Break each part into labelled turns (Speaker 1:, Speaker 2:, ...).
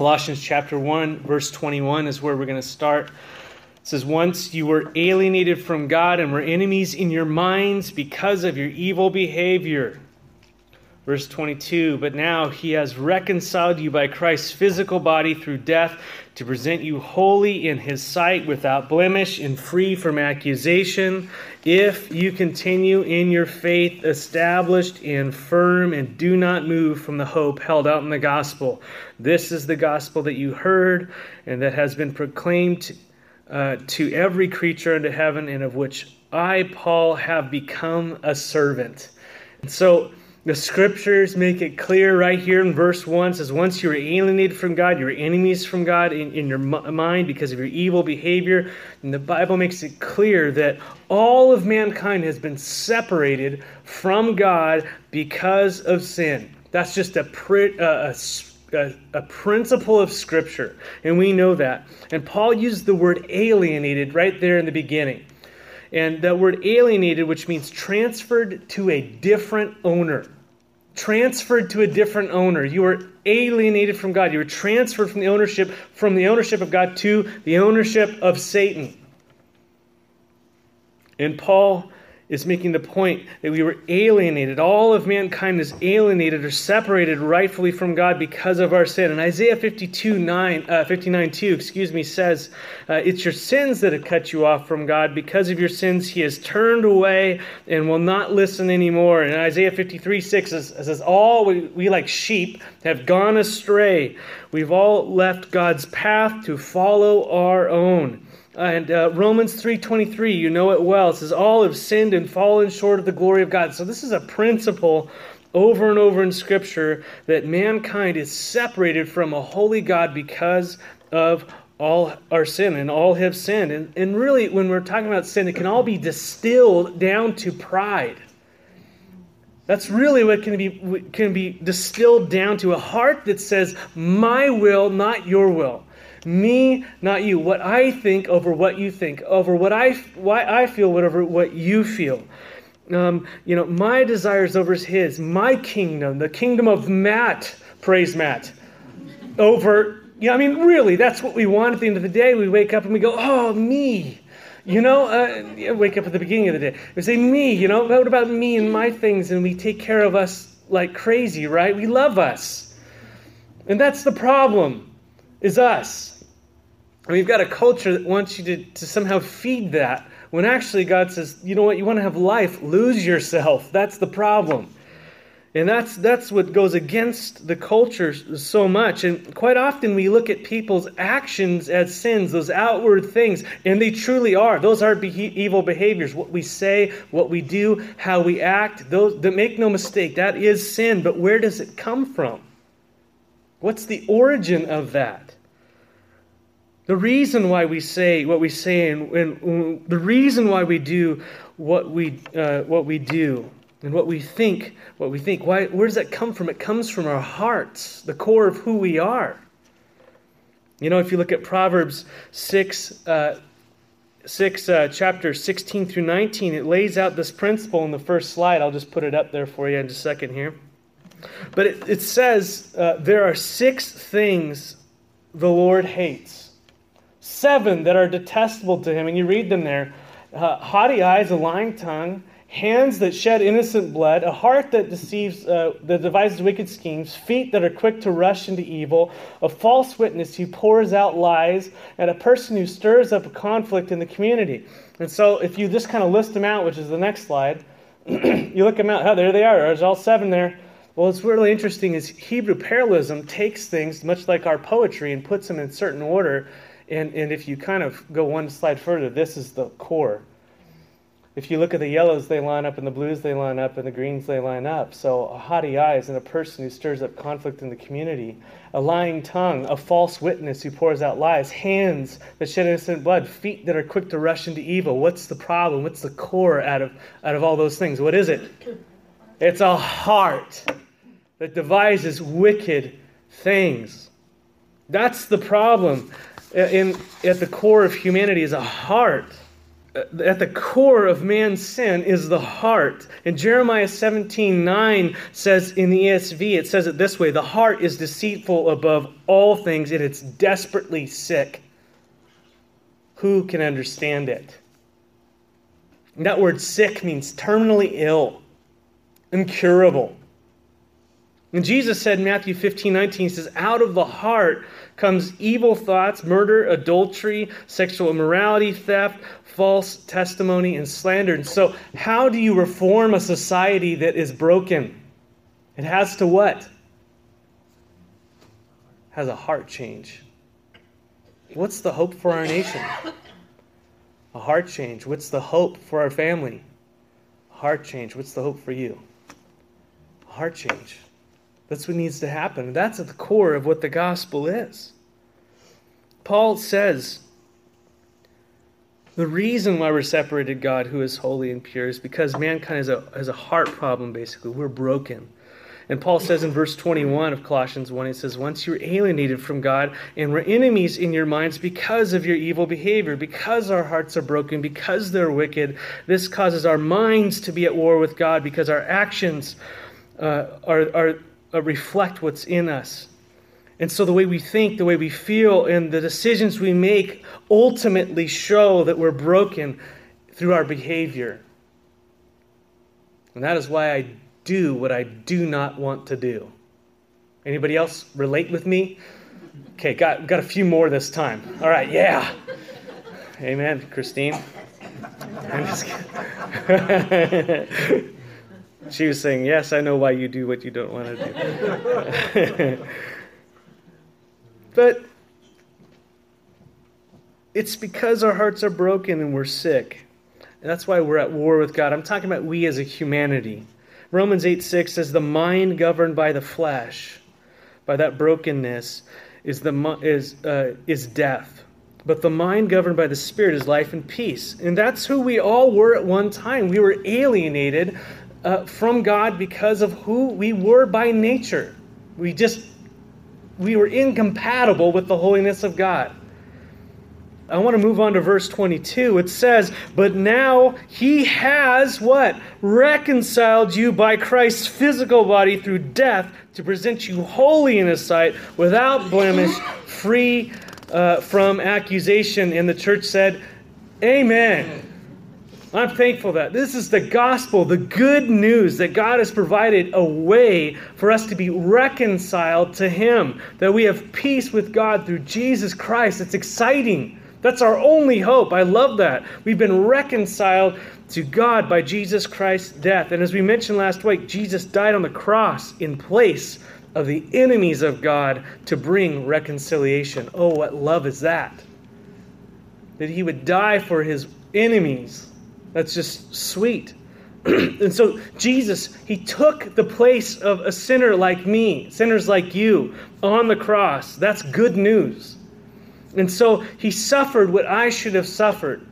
Speaker 1: Colossians chapter 1, verse 21 is where we're going to start. It says, Once you were alienated from God and were enemies in your minds because of your evil behavior. Verse 22 But now he has reconciled you by Christ's physical body through death to present you holy in his sight, without blemish, and free from accusation, if you continue in your faith, established and firm, and do not move from the hope held out in the gospel. This is the gospel that you heard and that has been proclaimed uh, to every creature under heaven, and of which I, Paul, have become a servant. And so, the scriptures make it clear right here in verse 1 says, Once you were alienated from God, you were enemies from God in, in your mind because of your evil behavior. And the Bible makes it clear that all of mankind has been separated from God because of sin. That's just a, a, a, a principle of Scripture, and we know that. And Paul used the word alienated right there in the beginning. And that word alienated, which means transferred to a different owner. Transferred to a different owner. You were alienated from God. You were transferred from the ownership from the ownership of God to the ownership of Satan. And Paul is making the point that we were alienated. All of mankind is alienated or separated rightfully from God because of our sin. And Isaiah 52 9, uh, 59 2, excuse me, says, uh, It's your sins that have cut you off from God. Because of your sins, He has turned away and will not listen anymore. And Isaiah 53 6 says, says All we, we like sheep have gone astray. We've all left God's path to follow our own. And uh, Romans 3:23, you know it well. It says all have sinned and fallen short of the glory of God. So this is a principle over and over in scripture that mankind is separated from a holy God because of all our sin and all have sinned. And, and really, when we're talking about sin, it can all be distilled down to pride. That's really what can be, can be distilled down to a heart that says, My will, not your will. Me, not you. What I think over what you think, over what I, why I feel, whatever what you feel. Um, you know, my desires over his, my kingdom, the kingdom of Matt, praise Matt, over, you know, I mean, really, that's what we want at the end of the day. We wake up and we go, oh, me. You know, uh, wake up at the beginning of the day. We say, me, you know, what about me and my things? And we take care of us like crazy, right? We love us. And that's the problem, is us. And we've got a culture that wants you to, to somehow feed that, when actually God says, you know what, you want to have life, lose yourself. That's the problem. And that's, that's what goes against the culture so much. And quite often we look at people's actions as sins, those outward things, and they truly are. Those are be- evil behaviors. What we say, what we do, how we act, those that make no mistake, that is sin. But where does it come from? What's the origin of that? The reason why we say what we say and, and the reason why we do what we, uh, what we do and what we think, what we think, why, where does that come from? It comes from our hearts, the core of who we are. You know, if you look at Proverbs 6, uh, 6 uh, chapter 16 through 19, it lays out this principle in the first slide. I'll just put it up there for you in just a second here. But it, it says uh, there are six things the Lord hates seven that are detestable to him. And you read them there uh, haughty eyes, a lying tongue, hands that shed innocent blood, a heart that deceives, uh, that devises wicked schemes, feet that are quick to rush into evil, a false witness who pours out lies, and a person who stirs up a conflict in the community. And so, if you just kind of list them out, which is the next slide, you look them out. Oh, there they are. There's all seven there. Well, what's really interesting is Hebrew parallelism takes things, much like our poetry, and puts them in certain order and, and if you kind of go one slide further, this is the core. If you look at the yellows, they line up, and the blues, they line up, and the greens, they line up. So, a haughty eyes and a person who stirs up conflict in the community, a lying tongue, a false witness who pours out lies, hands that shed innocent blood, feet that are quick to rush into evil. What's the problem? What's the core out of, out of all those things? What is it? It's a heart that devises wicked things. That's the problem in, at the core of humanity is a heart at the core of man's sin is the heart. And Jeremiah 17 9 says in the ESV, it says it this way the heart is deceitful above all things, and it's desperately sick. Who can understand it? And that word sick means terminally ill, incurable. And Jesus said in Matthew 15 19, He says, Out of the heart comes evil thoughts, murder, adultery, sexual immorality, theft, false testimony, and slander. And so, how do you reform a society that is broken? It has to what? Has a heart change. What's the hope for our nation? A heart change. What's the hope for our family? Heart change. What's the hope for you? Heart change. That's what needs to happen. That's at the core of what the gospel is. Paul says the reason why we're separated God, who is holy and pure, is because mankind has a, has a heart problem, basically. We're broken. And Paul says in verse 21 of Colossians 1, he says, Once you're alienated from God and we're enemies in your minds because of your evil behavior, because our hearts are broken, because they're wicked, this causes our minds to be at war with God because our actions uh, are, are uh, reflect what's in us. And so the way we think, the way we feel, and the decisions we make ultimately show that we're broken through our behavior. And that is why I do what I do not want to do. Anybody else relate with me? Okay, got, got a few more this time. All right, yeah. Amen, Christine. I'm just kidding. She was saying, Yes, I know why you do what you don't want to do. but it's because our hearts are broken and we're sick. And that's why we're at war with God. I'm talking about we as a humanity. Romans 8 6 says, The mind governed by the flesh, by that brokenness, is, the, is, uh, is death. But the mind governed by the Spirit is life and peace. And that's who we all were at one time. We were alienated uh, from God because of who we were by nature. We just, we were incompatible with the holiness of God. I want to move on to verse 22. It says, But now he has what? Reconciled you by Christ's physical body through death to present you holy in his sight, without blemish, free uh, from accusation. And the church said, Amen. I'm thankful that this is the gospel, the good news that God has provided a way for us to be reconciled to Him, that we have peace with God through Jesus Christ. It's exciting. That's our only hope. I love that. We've been reconciled to God by Jesus Christ's death. And as we mentioned last week, Jesus died on the cross in place of the enemies of God to bring reconciliation. Oh, what love is that! That He would die for His enemies that's just sweet. and so Jesus, he took the place of a sinner like me, sinners like you, on the cross. That's good news. And so he suffered what I should have suffered.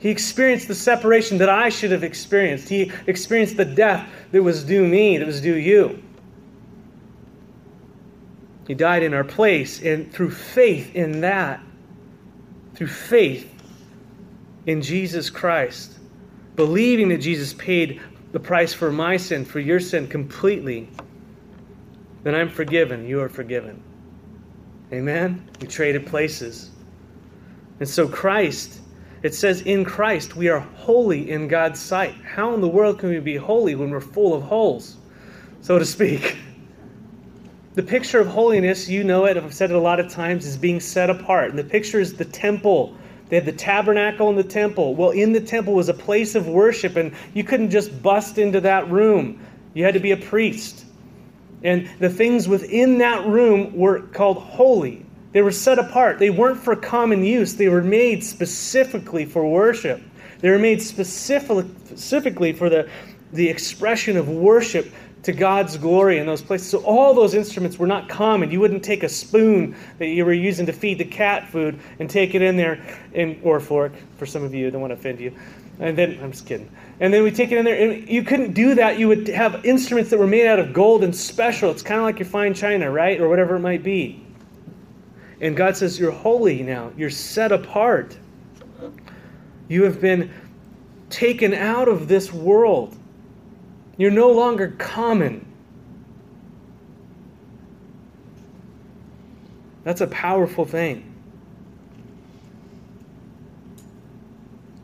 Speaker 1: He experienced the separation that I should have experienced. He experienced the death that was due me, that was due you. He died in our place, and through faith in that, through faith, in Jesus Christ, believing that Jesus paid the price for my sin, for your sin completely, then I'm forgiven. You are forgiven. Amen? We traded places. And so, Christ, it says in Christ, we are holy in God's sight. How in the world can we be holy when we're full of holes, so to speak? The picture of holiness, you know it, I've said it a lot of times, is being set apart. And the picture is the temple they had the tabernacle and the temple. Well, in the temple was a place of worship, and you couldn't just bust into that room. You had to be a priest. And the things within that room were called holy. They were set apart. They weren't for common use, they were made specifically for worship. They were made specific, specifically for the, the expression of worship to God's glory in those places. So all those instruments were not common. You wouldn't take a spoon that you were using to feed the cat food and take it in there, and, or fork for some of you. I don't want to offend you. And then I'm just kidding. And then we take it in there, and you couldn't do that. You would have instruments that were made out of gold and special. It's kind of like your fine china, right, or whatever it might be. And God says, "You're holy now. You're set apart." You have been taken out of this world. You're no longer common. That's a powerful thing.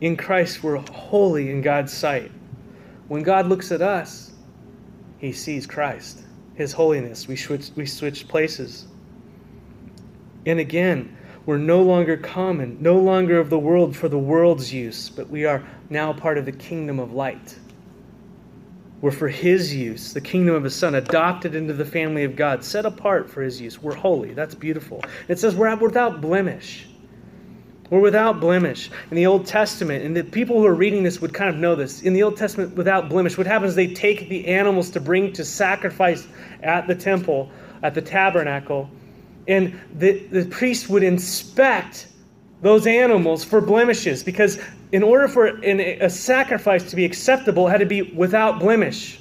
Speaker 1: In Christ, we're holy in God's sight. When God looks at us, he sees Christ, his holiness. We switch, we switch places. And again, we're no longer common, no longer of the world for the world's use, but we are now part of the kingdom of light. We're for His use, the kingdom of His Son, adopted into the family of God, set apart for His use. We're holy. That's beautiful. It says we're without blemish. We're without blemish. In the Old Testament, and the people who are reading this would kind of know this. In the Old Testament, without blemish, what happens is they take the animals to bring to sacrifice at the temple, at the tabernacle, and the, the priest would inspect those animals for blemishes because in order for an, a sacrifice to be acceptable it had to be without blemish.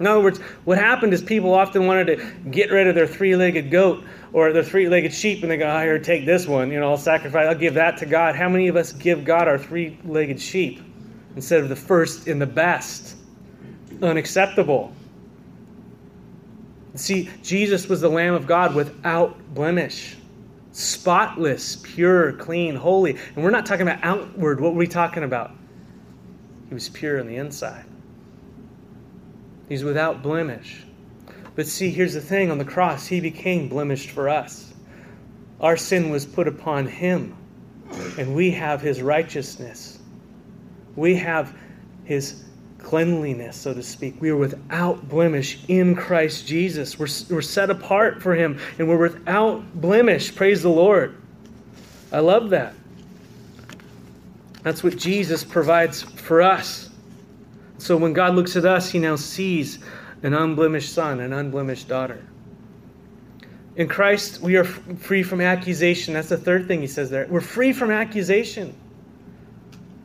Speaker 1: In other words what happened is people often wanted to get rid of their three-legged goat or their three-legged sheep and they go oh, here take this one you know i'll sacrifice i'll give that to god. How many of us give god our three-legged sheep instead of the first and the best? Unacceptable. See, Jesus was the Lamb of God without blemish, spotless, pure, clean, holy. And we're not talking about outward. What were we talking about? He was pure on the inside. He's without blemish. But see, here's the thing on the cross, he became blemished for us. Our sin was put upon him, and we have his righteousness. We have his cleanliness, so to speak. We are without blemish in Christ Jesus. We're, we're set apart for Him, and we're without blemish. Praise the Lord. I love that. That's what Jesus provides for us. So when God looks at us, He now sees an unblemished son, an unblemished daughter. In Christ, we are free from accusation. That's the third thing He says there. We're free from accusation.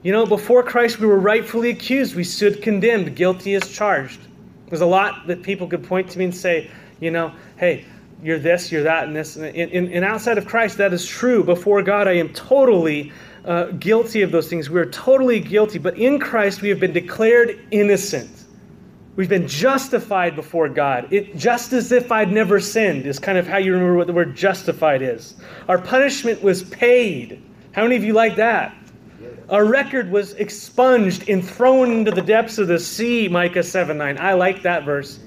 Speaker 1: You know, before Christ, we were rightfully accused. We stood condemned, guilty as charged. There's a lot that people could point to me and say, you know, hey, you're this, you're that, and this. And, and, and outside of Christ, that is true. Before God, I am totally uh, guilty of those things. We are totally guilty. But in Christ, we have been declared innocent. We've been justified before God. It, just as if I'd never sinned is kind of how you remember what the word justified is. Our punishment was paid. How many of you like that? Our record was expunged and thrown into the depths of the sea, Micah 7 9. I like that verse.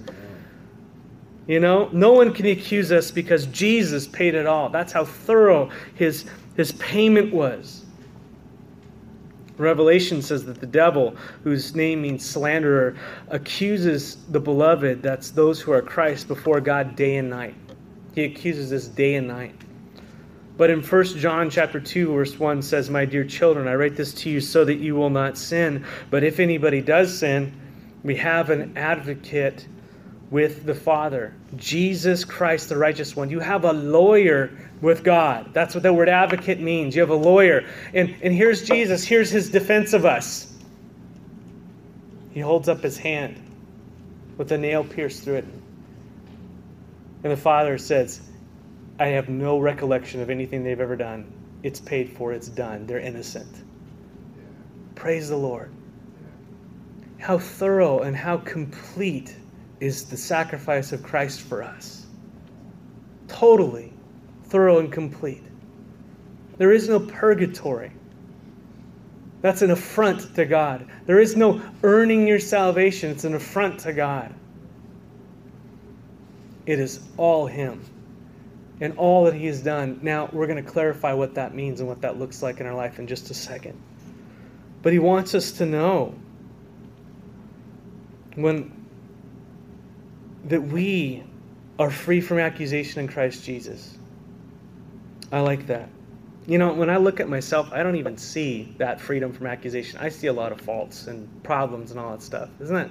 Speaker 1: You know, no one can accuse us because Jesus paid it all. That's how thorough his, his payment was. Revelation says that the devil, whose name means slanderer, accuses the beloved, that's those who are Christ, before God day and night. He accuses us day and night. But in 1 John chapter 2 verse 1 says, "My dear children, I write this to you so that you will not sin, but if anybody does sin, we have an advocate with the Father, Jesus Christ the righteous one. You have a lawyer with God. That's what the word advocate means. You have a lawyer. And and here's Jesus, here's his defense of us. He holds up his hand with a nail pierced through it. And the Father says, I have no recollection of anything they've ever done. It's paid for, it's done. They're innocent. Praise the Lord. How thorough and how complete is the sacrifice of Christ for us. Totally thorough and complete. There is no purgatory. That's an affront to God. There is no earning your salvation, it's an affront to God. It is all Him and all that He has done. Now, we're going to clarify what that means and what that looks like in our life in just a second. But He wants us to know when that we are free from accusation in Christ Jesus. I like that. You know, when I look at myself, I don't even see that freedom from accusation. I see a lot of faults and problems and all that stuff, isn't it?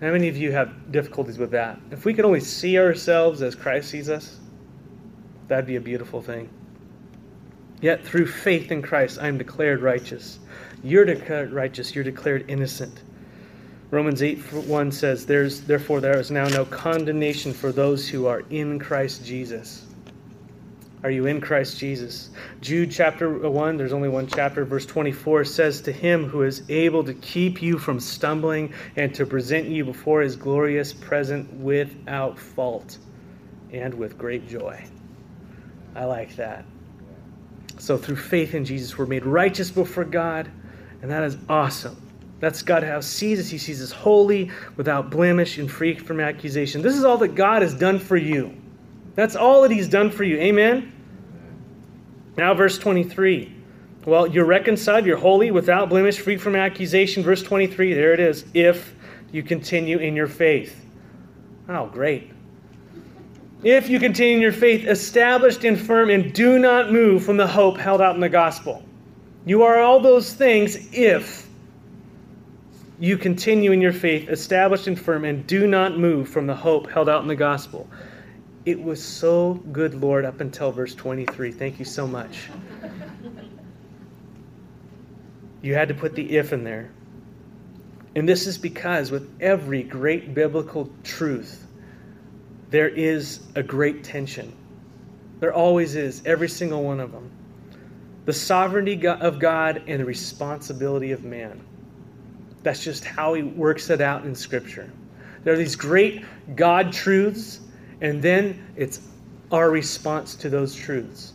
Speaker 1: How many of you have difficulties with that? If we could only see ourselves as Christ sees us, That'd be a beautiful thing. Yet through faith in Christ, I am declared righteous. You're declared righteous. You're declared innocent. Romans 8 1 says, There's, Therefore, there is now no condemnation for those who are in Christ Jesus. Are you in Christ Jesus? Jude chapter 1, there's only one chapter, verse 24 says, To him who is able to keep you from stumbling and to present you before his glorious present without fault and with great joy. I like that. So through faith in Jesus, we're made righteous before God, and that is awesome. That's God how sees us. He sees us holy, without blemish, and free from accusation. This is all that God has done for you. That's all that He's done for you. Amen? Now, verse 23. Well, you're reconciled, you're holy, without blemish, free from accusation. Verse 23, there it is. If you continue in your faith. Oh, great. If you continue in your faith, established and firm, and do not move from the hope held out in the gospel. You are all those things if you continue in your faith, established and firm, and do not move from the hope held out in the gospel. It was so good, Lord, up until verse 23. Thank you so much. You had to put the if in there. And this is because with every great biblical truth, there is a great tension. There always is, every single one of them. The sovereignty of God and the responsibility of man. That's just how he works it out in Scripture. There are these great God truths and then it's our response to those truths.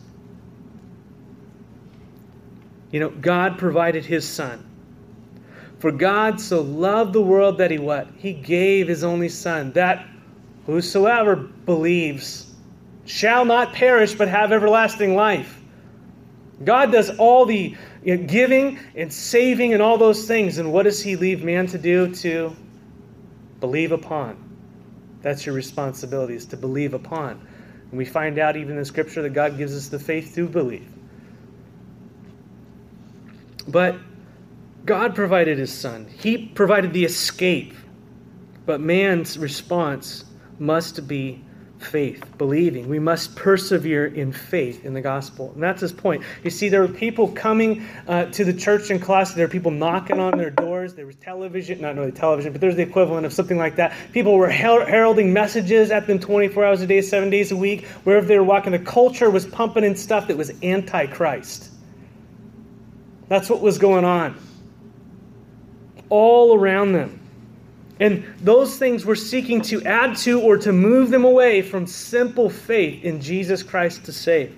Speaker 1: You know, God provided his son. For God so loved the world that he what? He gave his only son that whosoever believes shall not perish but have everlasting life. God does all the you know, giving and saving and all those things. And what does he leave man to do? To believe upon. That's your responsibility, is to believe upon. And we find out even in Scripture that God gives us the faith to believe. But God provided His Son, He provided the escape. But man's response must be faith, believing. We must persevere in faith in the gospel. And that's his point. You see, there were people coming uh, to the church in Colossae. There were people knocking on their doors. There was television, not really television, but there's the equivalent of something like that. People were her- heralding messages at them 24 hours a day, seven days a week. Wherever they were walking, the culture was pumping in stuff that was anti-Christ. That's what was going on. All around them. And those things were seeking to add to or to move them away from simple faith in Jesus Christ to save.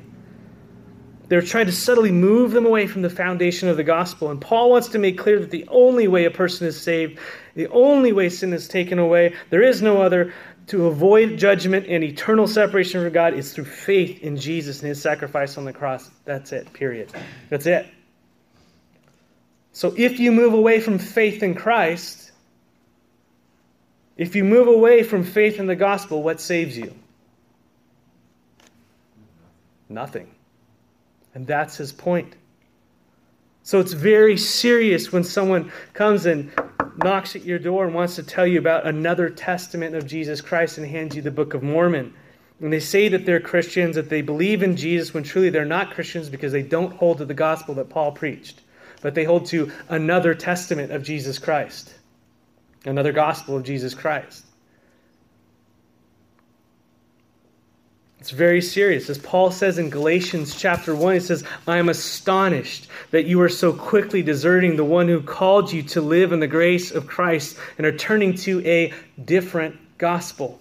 Speaker 1: They're trying to subtly move them away from the foundation of the gospel. And Paul wants to make clear that the only way a person is saved, the only way sin is taken away, there is no other, to avoid judgment and eternal separation from God is through faith in Jesus and his sacrifice on the cross. That's it, period. That's it. So if you move away from faith in Christ, if you move away from faith in the gospel, what saves you? Nothing. And that's his point. So it's very serious when someone comes and knocks at your door and wants to tell you about another testament of Jesus Christ and hands you the Book of Mormon. And they say that they're Christians, that they believe in Jesus, when truly they're not Christians because they don't hold to the gospel that Paul preached, but they hold to another testament of Jesus Christ another gospel of Jesus Christ. It's very serious. As Paul says in Galatians chapter 1, he says, I am astonished that you are so quickly deserting the one who called you to live in the grace of Christ and are turning to a different gospel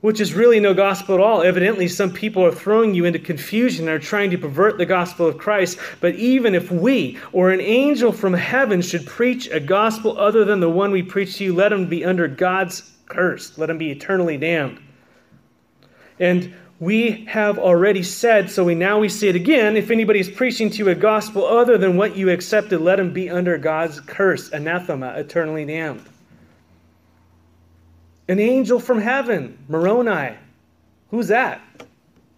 Speaker 1: which is really no gospel at all. Evidently, some people are throwing you into confusion and are trying to pervert the gospel of Christ. But even if we or an angel from heaven should preach a gospel other than the one we preach to you, let him be under God's curse. Let him be eternally damned. And we have already said, so we now we say it again. If anybody is preaching to you a gospel other than what you accepted, let him be under God's curse, anathema, eternally damned. An angel from heaven, Moroni. Who's that?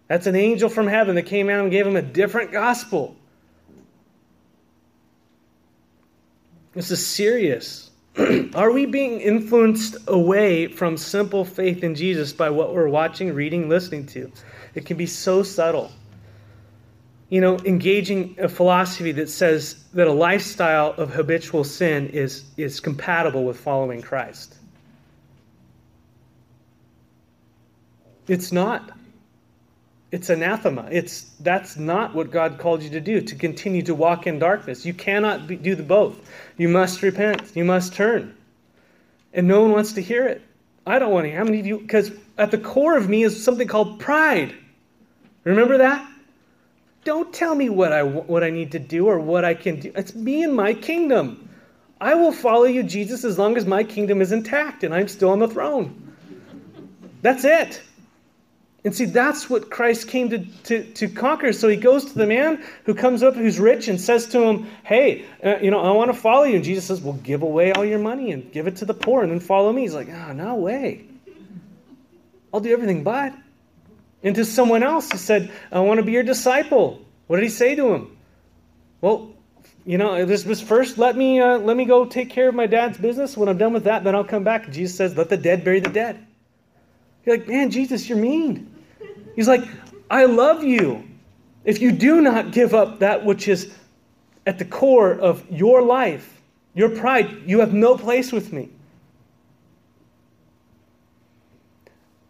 Speaker 1: That's an angel from heaven that came out and gave him a different gospel. This is serious. Are we being influenced away from simple faith in Jesus by what we're watching, reading, listening to? It can be so subtle. You know, engaging a philosophy that says that a lifestyle of habitual sin is, is compatible with following Christ. It's not. it's anathema. It's that's not what God called you to do. To continue to walk in darkness, you cannot be, do the both. You must repent. You must turn, and no one wants to hear it. I don't want to. How many of you? Because at the core of me is something called pride. Remember that? Don't tell me what I what I need to do or what I can do. It's me and my kingdom. I will follow you, Jesus, as long as my kingdom is intact and I'm still on the throne. That's it. And see, that's what Christ came to, to, to conquer. So he goes to the man who comes up who's rich and says to him, Hey, uh, you know, I want to follow you. And Jesus says, Well, give away all your money and give it to the poor and then follow me. He's like, Oh, no way. I'll do everything but. And to someone else, he said, I want to be your disciple. What did he say to him? Well, you know, this was first, let me, uh, let me go take care of my dad's business. When I'm done with that, then I'll come back. Jesus says, Let the dead bury the dead. You're like, man, Jesus, you're mean. He's like, I love you. If you do not give up that which is at the core of your life, your pride, you have no place with me.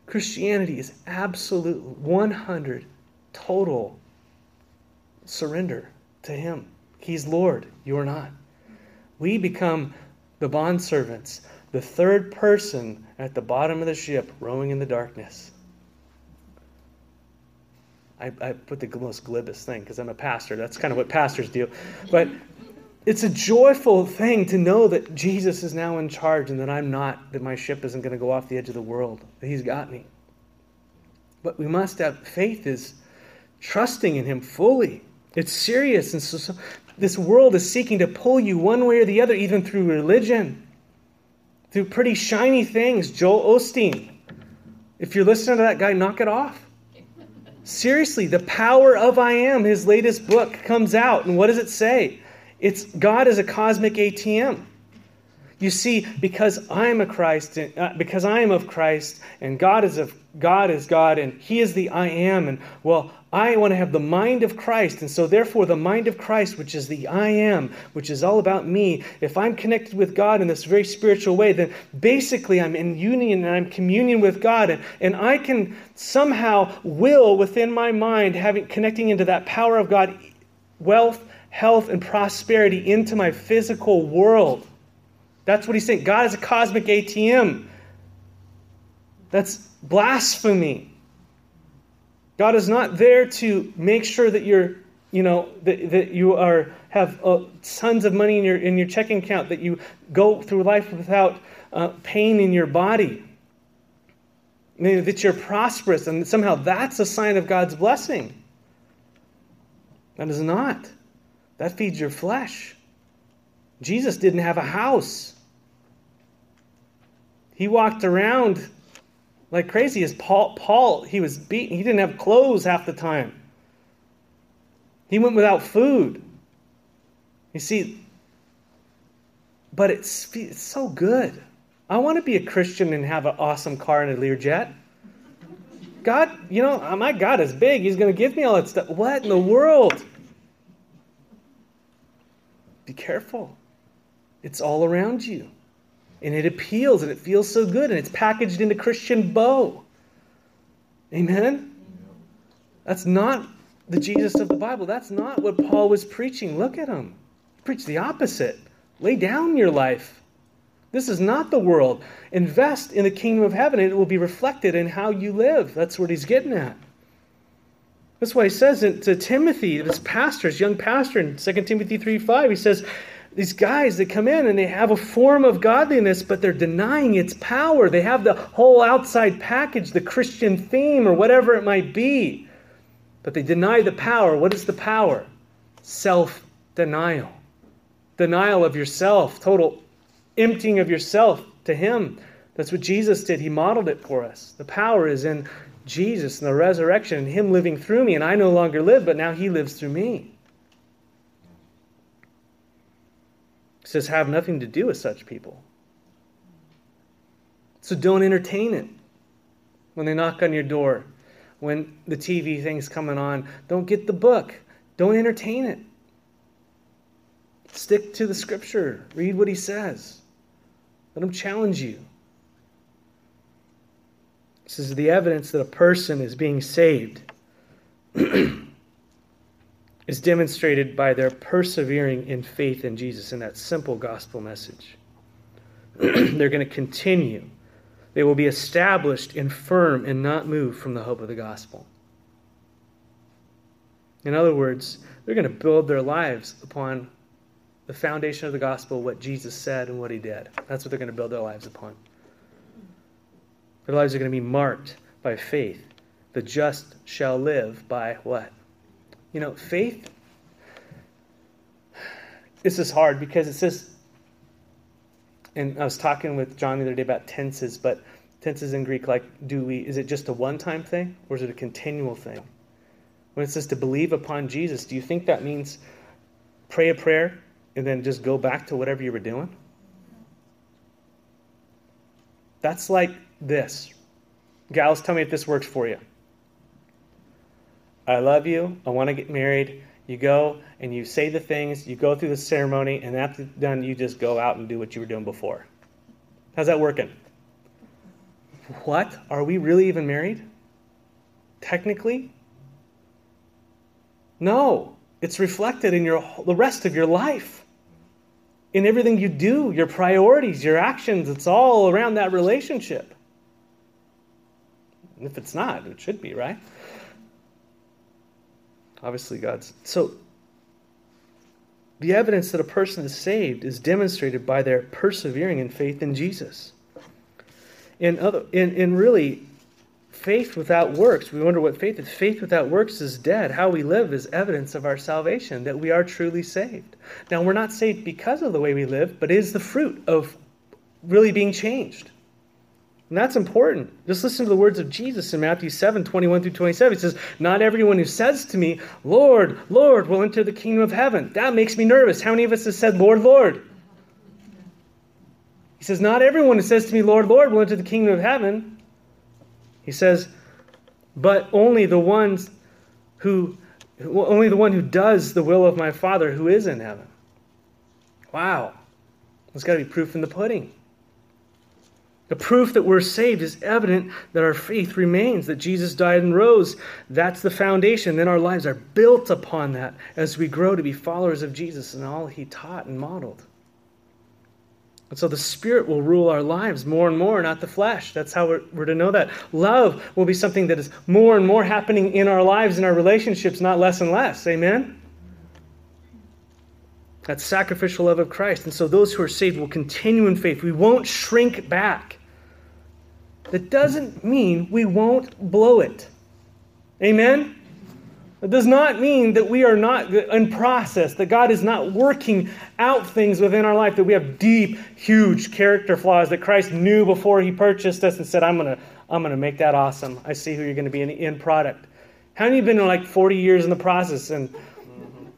Speaker 1: Christianity is absolute 100 total surrender to Him. He's Lord, you are not. We become the bondservants the third person at the bottom of the ship rowing in the darkness. I, I put the most glibest thing because I'm a pastor. That's kind of what pastors do. But it's a joyful thing to know that Jesus is now in charge and that I'm not, that my ship isn't going to go off the edge of the world, that He's got me. But we must have faith is trusting in Him fully. It's serious. And so, so this world is seeking to pull you one way or the other, even through religion through pretty shiny things. Joel Osteen. If you're listening to that guy, knock it off. Seriously, the power of I am, his latest book comes out. And what does it say? It's God is a cosmic ATM. You see, because I am a Christ, uh, because I am of Christ, and God is of God is God, and He is the I am, and well, I want to have the mind of Christ, and so therefore the mind of Christ, which is the I am, which is all about me. If I'm connected with God in this very spiritual way, then basically I'm in union and I'm communion with God, and, and I can somehow will within my mind having connecting into that power of God, wealth, health, and prosperity into my physical world. That's what he's saying. God is a cosmic ATM. That's blasphemy. God is not there to make sure that you're, you know, that, that you are have uh, tons of money in your in your checking account, that you go through life without uh, pain in your body, that you're prosperous, and somehow that's a sign of God's blessing. That is not. That feeds your flesh. Jesus didn't have a house. He walked around like crazy. As Paul, Paul, he was beaten. He didn't have clothes half the time. He went without food. You see, but it's, it's so good. I want to be a Christian and have an awesome car and a Learjet. God, you know, uh, my God is big. He's going to give me all that stuff. What in the world? Be careful. It's all around you and it appeals and it feels so good and it's packaged in a Christian bow. Amen? That's not the Jesus of the Bible. That's not what Paul was preaching. Look at him. He preached the opposite. Lay down your life. This is not the world. Invest in the kingdom of heaven and it will be reflected in how you live. That's what he's getting at. That's why he says to Timothy, this pastor, his young pastor in 2 Timothy 3 5, he says, these guys that come in and they have a form of godliness, but they're denying its power. They have the whole outside package, the Christian theme, or whatever it might be. But they deny the power. What is the power? Self denial. Denial of yourself, total emptying of yourself to Him. That's what Jesus did. He modeled it for us. The power is in Jesus and the resurrection and Him living through me. And I no longer live, but now He lives through me. Says, have nothing to do with such people. So don't entertain it when they knock on your door, when the TV thing's coming on. Don't get the book, don't entertain it. Stick to the scripture, read what he says. Let him challenge you. This is the evidence that a person is being saved. is demonstrated by their persevering in faith in Jesus in that simple gospel message. They're going to continue. They will be established and firm and not move from the hope of the gospel. In other words, they're going to build their lives upon the foundation of the gospel, what Jesus said and what he did. That's what they're going to build their lives upon. Their lives are going to be marked by faith. The just shall live by what? You know, faith. This is hard because it says, and I was talking with John the other day about tenses, but tenses in Greek, like, do we, is it just a one time thing or is it a continual thing? When it says to believe upon Jesus, do you think that means pray a prayer and then just go back to whatever you were doing? That's like this. Gals, tell me if this works for you. I love you. I want to get married. You go and you say the things, you go through the ceremony, and after done, you just go out and do what you were doing before. How's that working? What? Are we really even married? Technically? No. It's reflected in your the rest of your life. In everything you do, your priorities, your actions, it's all around that relationship. If it's not, it should be, right? Obviously, God's. So, the evidence that a person is saved is demonstrated by their persevering in faith in Jesus. In, other, in, in really, faith without works, we wonder what faith is. Faith without works is dead. How we live is evidence of our salvation, that we are truly saved. Now, we're not saved because of the way we live, but it is the fruit of really being changed. And that's important. Just listen to the words of Jesus in Matthew 7 21 through 27. He says, Not everyone who says to me, Lord, Lord, will enter the kingdom of heaven. That makes me nervous. How many of us have said, Lord, Lord? He says, Not everyone who says to me, Lord, Lord, will enter the kingdom of heaven. He says, But only the ones who, only the one who does the will of my Father who is in heaven. Wow. There's got to be proof in the pudding. The proof that we're saved is evident that our faith remains, that Jesus died and rose. That's the foundation. Then our lives are built upon that as we grow to be followers of Jesus and all he taught and modeled. And so the Spirit will rule our lives more and more, not the flesh. That's how we're, we're, to know that. Love will be something that is more and more happening in our lives, in our relationships, not less and less. Amen? That sacrificial love of Christ. And so those who are saved will continue in faith. We won't shrink back. That doesn't mean we won't blow it. Amen? It does not mean that we are not in process, that God is not working out things within our life, that we have deep, huge character flaws that Christ knew before he purchased us and said, I'm going to I'm to make that awesome. I see who you're going to be in the end product. Haven't you been like 40 years in the process? And,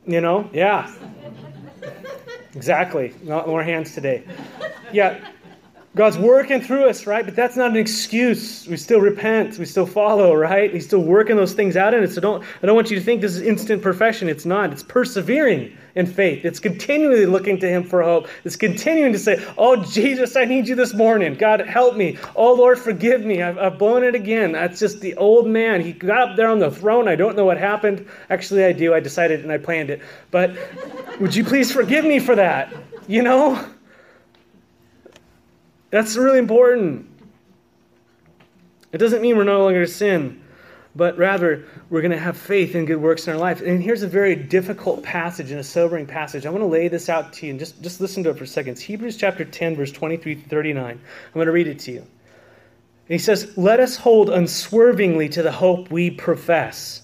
Speaker 1: you know, yeah. Exactly. Not more hands today. Yeah. God's working through us, right? But that's not an excuse. We still repent. We still follow, right? He's still working those things out in it. So don't, I don't want you to think this is instant perfection. It's not. It's persevering in faith. It's continually looking to Him for hope. It's continuing to say, Oh, Jesus, I need you this morning. God, help me. Oh, Lord, forgive me. I've, I've blown it again. That's just the old man. He got up there on the throne. I don't know what happened. Actually, I do. I decided and I planned it. But would you please forgive me for that? You know? That's really important. It doesn't mean we're no longer sin, but rather we're going to have faith in good works in our life. And here's a very difficult passage and a sobering passage. I want to lay this out to you and just, just listen to it for a second. It's Hebrews chapter 10, verse 23 to 39. I'm going to read it to you. And he says, Let us hold unswervingly to the hope we profess.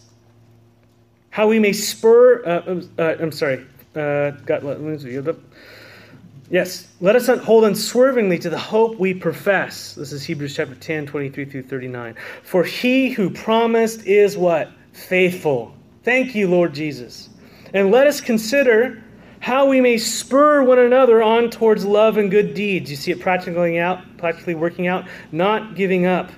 Speaker 1: How we may spur, uh, uh, I'm sorry, uh, got, let me Yes, let us hold unswervingly to the hope we profess. This is Hebrews chapter 10, 23 through 39. For he who promised is what? Faithful. Thank you, Lord Jesus. And let us consider how we may spur one another on towards love and good deeds. You see it practically out, practically working out, not giving up,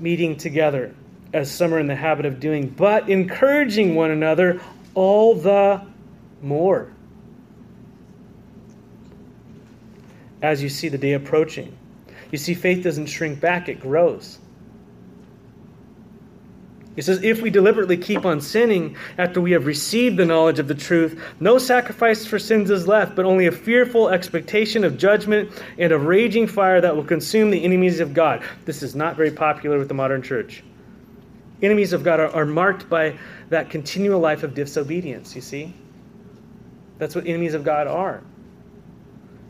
Speaker 1: meeting together, as some are in the habit of doing, but encouraging one another all the more as you see the day approaching. You see, faith doesn't shrink back, it grows. He says, If we deliberately keep on sinning after we have received the knowledge of the truth, no sacrifice for sins is left, but only a fearful expectation of judgment and a raging fire that will consume the enemies of God. This is not very popular with the modern church. Enemies of God are, are marked by that continual life of disobedience, you see? That's what enemies of God are.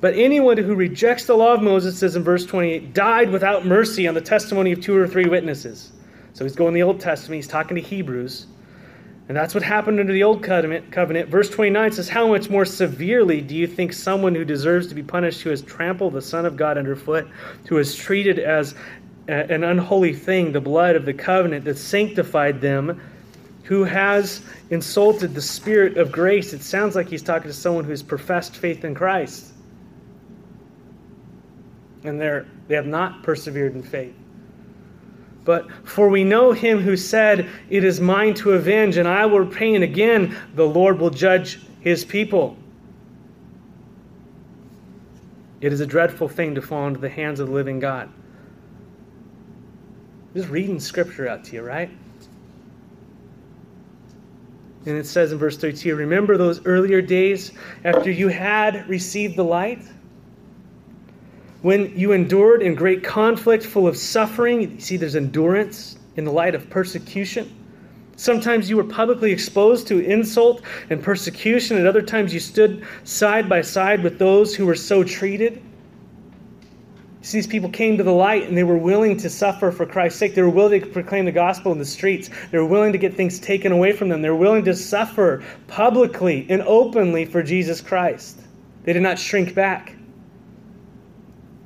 Speaker 1: But anyone who rejects the law of Moses, says in verse 28, died without mercy on the testimony of two or three witnesses. So he's going the Old Testament, he's talking to Hebrews. And that's what happened under the Old Covenant. covenant. Verse 29 says, How much more severely do you think someone who deserves to be punished, who has trampled the Son of God underfoot, who has treated as an unholy thing the blood of the covenant that sanctified them, who has insulted the Spirit of grace? It sounds like he's talking to someone who's professed faith in Christ. And they're, they have not persevered in faith. But for we know him who said, It is mine to avenge, and I will repay. And again, the Lord will judge his people. It is a dreadful thing to fall into the hands of the living God. Just reading scripture out to you, right? And it says in verse 32 Remember those earlier days after you had received the light? When you endured in great conflict, full of suffering, you see there's endurance in the light of persecution. Sometimes you were publicly exposed to insult and persecution, and other times you stood side by side with those who were so treated. See, these people came to the light and they were willing to suffer for Christ's sake. They were willing to proclaim the gospel in the streets. They were willing to get things taken away from them. They were willing to suffer publicly and openly for Jesus Christ. They did not shrink back.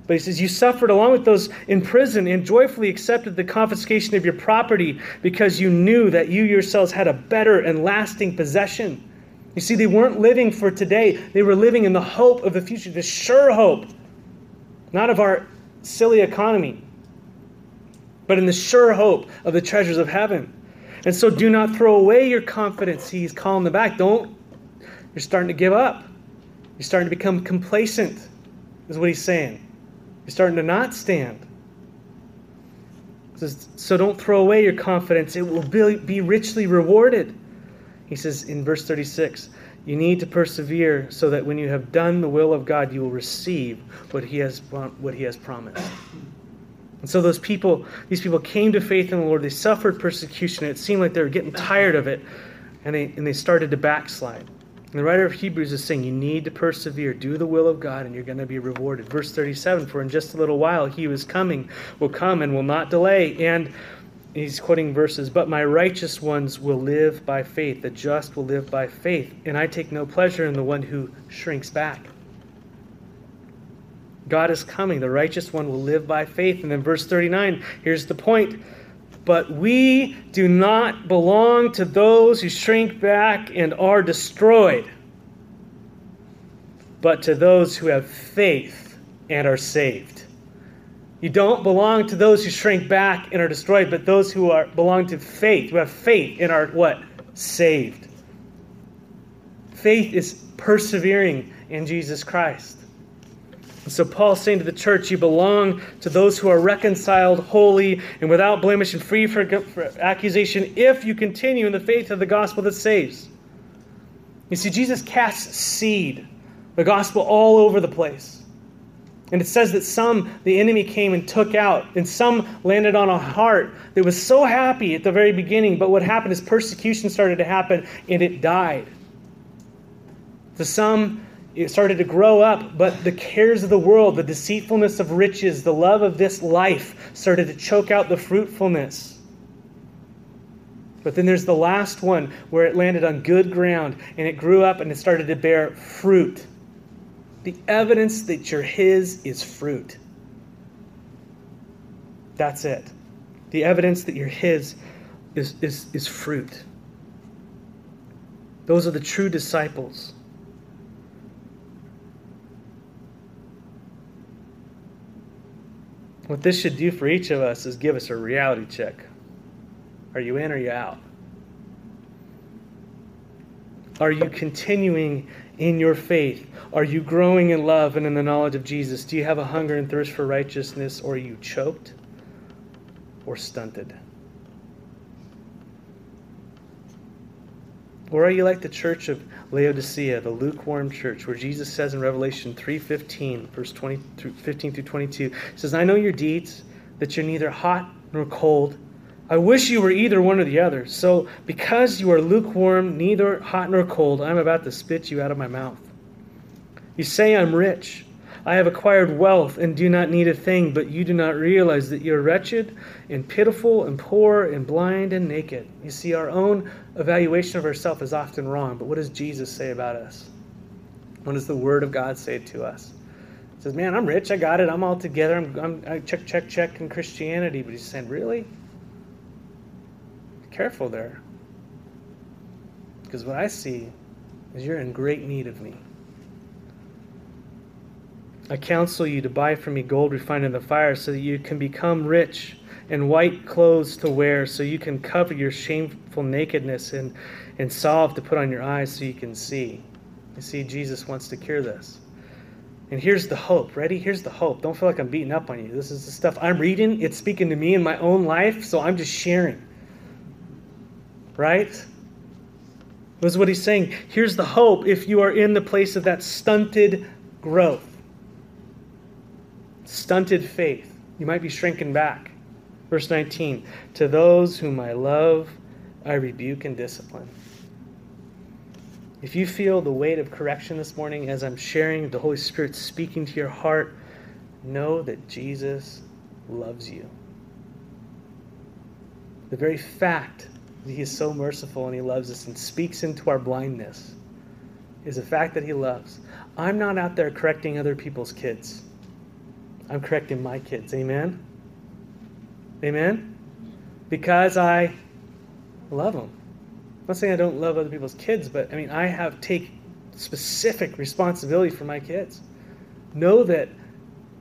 Speaker 1: But he says, You suffered along with those in prison and joyfully accepted the confiscation of your property because you knew that you yourselves had a better and lasting possession. You see, they weren't living for today, they were living in the hope of the future, the sure hope, not of our silly economy, but in the sure hope of the treasures of heaven. And so do not throw away your confidence. He's calling them back. Don't, you're starting to give up. You're starting to become complacent, is what he's saying. You're starting to not stand. Says, so don't throw away your confidence. It will be richly rewarded. He says in verse 36, you need to persevere so that when you have done the will of God, you will receive what he has, what he has promised. And so those people, these people came to faith in the Lord. They suffered persecution. It seemed like they were getting tired of it, and they, and they started to backslide. And the writer of Hebrews is saying you need to persevere, do the will of God, and you're going to be rewarded. Verse 37 For in just a little while he who is coming will come and will not delay. And he's quoting verses, But my righteous ones will live by faith, the just will live by faith. And I take no pleasure in the one who shrinks back. God is coming. The righteous one will live by faith. And then verse 39, here's the point. But we do not belong to those who shrink back and are destroyed, but to those who have faith and are saved. You don't belong to those who shrink back and are destroyed, but those who are belong to faith, who have faith and are what? Saved. Faith is persevering in Jesus Christ. So Paul's saying to the church, you belong to those who are reconciled, holy, and without blemish and free for accusation if you continue in the faith of the gospel that saves. You see, Jesus casts seed, the gospel all over the place. And it says that some the enemy came and took out, and some landed on a heart that was so happy at the very beginning, but what happened is persecution started to happen and it died. To some, it started to grow up, but the cares of the world, the deceitfulness of riches, the love of this life started to choke out the fruitfulness. But then there's the last one where it landed on good ground and it grew up and it started to bear fruit. The evidence that you're His is fruit. That's it. The evidence that you're His is, is, is fruit. Those are the true disciples. What this should do for each of us is give us a reality check. Are you in or are you out? Are you continuing in your faith? Are you growing in love and in the knowledge of Jesus? Do you have a hunger and thirst for righteousness, or are you choked or stunted? Or are you like the church of Laodicea, the lukewarm church, where Jesus says in Revelation 3:15, verse 20 through 15 through 22, says, "I know your deeds, that you're neither hot nor cold. I wish you were either one or the other. So, because you are lukewarm, neither hot nor cold, I'm about to spit you out of my mouth. You say I'm rich. I have acquired wealth and do not need a thing, but you do not realize that you're wretched and pitiful and poor and blind and naked. You see, our own evaluation of ourselves is often wrong, but what does Jesus say about us? What does the Word of God say to us? He says, Man, I'm rich, I got it, I'm all together, I'm, I'm I check, check, check in Christianity. But he's saying, Really? Be careful there. Because what I see is you're in great need of me. I counsel you to buy from me gold refined in the fire so that you can become rich, and white clothes to wear so you can cover your shameful nakedness, and, and salve to put on your eyes so you can see. You see, Jesus wants to cure this. And here's the hope. Ready? Here's the hope. Don't feel like I'm beating up on you. This is the stuff I'm reading. It's speaking to me in my own life, so I'm just sharing. Right? This is what he's saying. Here's the hope if you are in the place of that stunted growth stunted faith. You might be shrinking back. Verse 19 To those whom I love, I rebuke and discipline. If you feel the weight of correction this morning as I'm sharing, the Holy Spirit speaking to your heart, know that Jesus loves you. The very fact that He is so merciful and He loves us and speaks into our blindness is a fact that He loves. I'm not out there correcting other people's kids. I'm correcting my kids. Amen? Amen? Because I love them. I'm not saying I don't love other people's kids, but I mean, I have take specific responsibility for my kids. Know that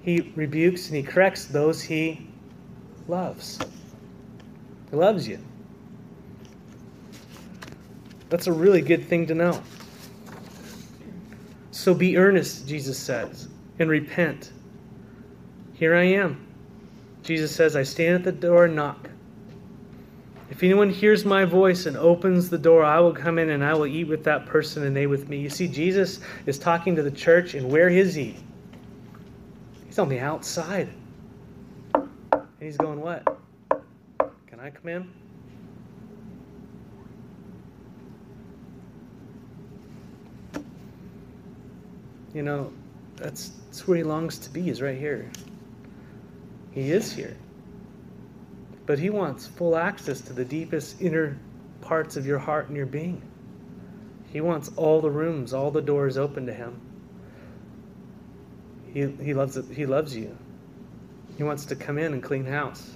Speaker 1: he rebukes and he corrects those he loves. He loves you. That's a really good thing to know. So be earnest, Jesus says, and repent. Here I am. Jesus says, I stand at the door and knock. If anyone hears my voice and opens the door, I will come in and I will eat with that person and they with me. You see, Jesus is talking to the church, and where is he? He's on the outside. And he's going, What? Can I come in? You know, that's, that's where he longs to be, is right here. He is here. But He wants full access to the deepest inner parts of your heart and your being. He wants all the rooms, all the doors open to Him. He, he, loves it, he loves you. He wants to come in and clean house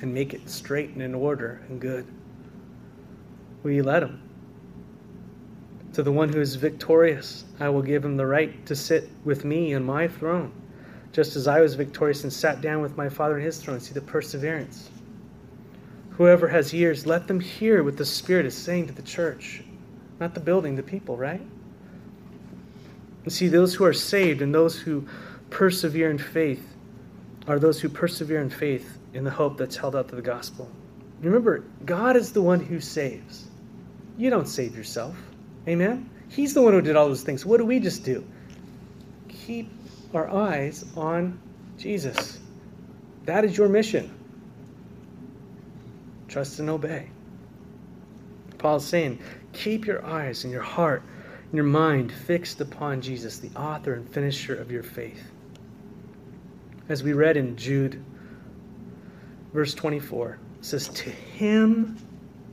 Speaker 1: and make it straight and in order and good. Will you let Him? To the one who is victorious, I will give him the right to sit with me on my throne just as I was victorious and sat down with my Father in his throne. See the perseverance. Whoever has ears, let them hear what the Spirit is saying to the church. Not the building, the people, right? And see, those who are saved and those who persevere in faith are those who persevere in faith in the hope that's held out to the gospel. Remember, God is the one who saves. You don't save yourself. Amen? He's the one who did all those things. What do we just do? Keep our eyes on Jesus. That is your mission. Trust and obey. Paul's saying, keep your eyes and your heart and your mind fixed upon Jesus, the author and finisher of your faith. As we read in Jude, verse 24, says, To him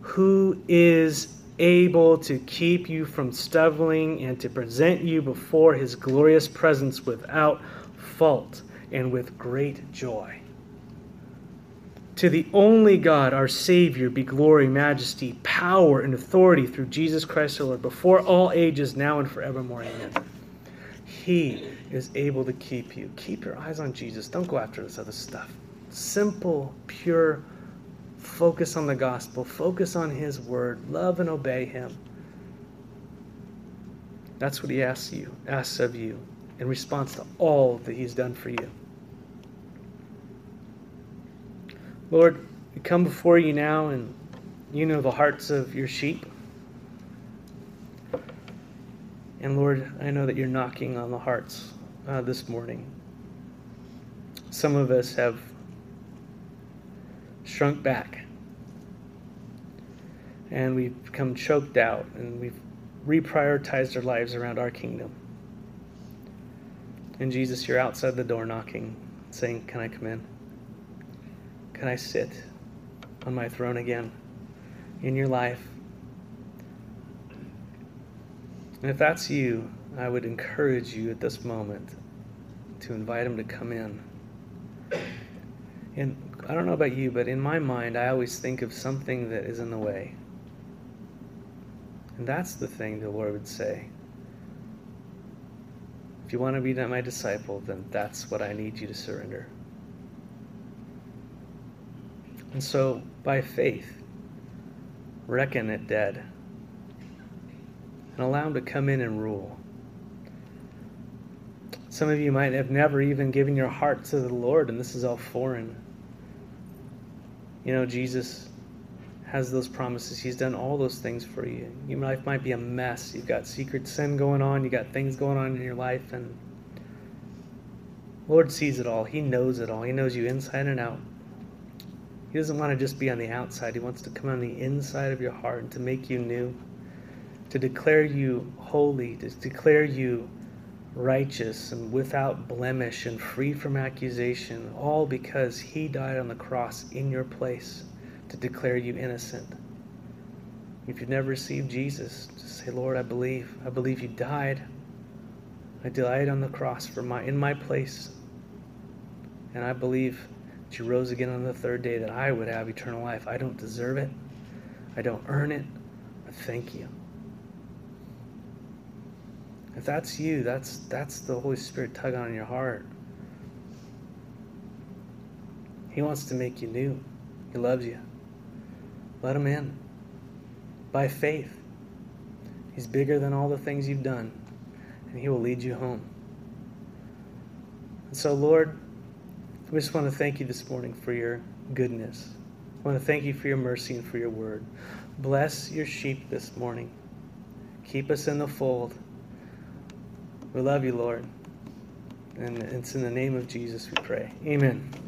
Speaker 1: who is able to keep you from stumbling and to present you before his glorious presence without fault and with great joy. To the only God, our Savior, be glory, majesty, power, and authority through Jesus Christ our Lord, before all ages, now and forevermore. Amen. He is able to keep you. Keep your eyes on Jesus. Don't go after this other stuff. Simple, pure Focus on the gospel, focus on His word, love and obey Him. That's what He asks you, asks of you, in response to all that He's done for you. Lord, we come before you now, and you know the hearts of your sheep. And Lord, I know that you're knocking on the hearts uh, this morning. Some of us have shrunk back and we've become choked out and we've reprioritized our lives around our kingdom. And Jesus, you're outside the door knocking, saying, Can I come in? Can I sit on my throne again in your life? And if that's you, I would encourage you at this moment to invite him to come in. And I don't know about you, but in my mind, I always think of something that is in the way. And that's the thing the Lord would say. If you want to be my disciple, then that's what I need you to surrender. And so, by faith, reckon it dead and allow Him to come in and rule. Some of you might have never even given your heart to the Lord, and this is all foreign. You know, Jesus has those promises. He's done all those things for you. Your life might be a mess. You've got secret sin going on, You've got things going on in your life, and Lord sees it all. He knows it all. He knows you inside and out. He doesn't want to just be on the outside. He wants to come on the inside of your heart and to make you new to declare you holy, to declare you righteous and without blemish and free from accusation, all because He died on the cross in your place to declare you innocent. If you've never received Jesus, just say, Lord, I believe. I believe you died. I died on the cross for my in my place. And I believe that you rose again on the third day that I would have eternal life. I don't deserve it. I don't earn it. But thank you. If that's you, that's that's the Holy Spirit tugging on your heart. He wants to make you new. He loves you. Let him in. By faith. He's bigger than all the things you've done, and he will lead you home. And so, Lord, we just want to thank you this morning for your goodness. I want to thank you for your mercy and for your word. Bless your sheep this morning. Keep us in the fold. We love you, Lord. And it's in the name of Jesus we pray. Amen.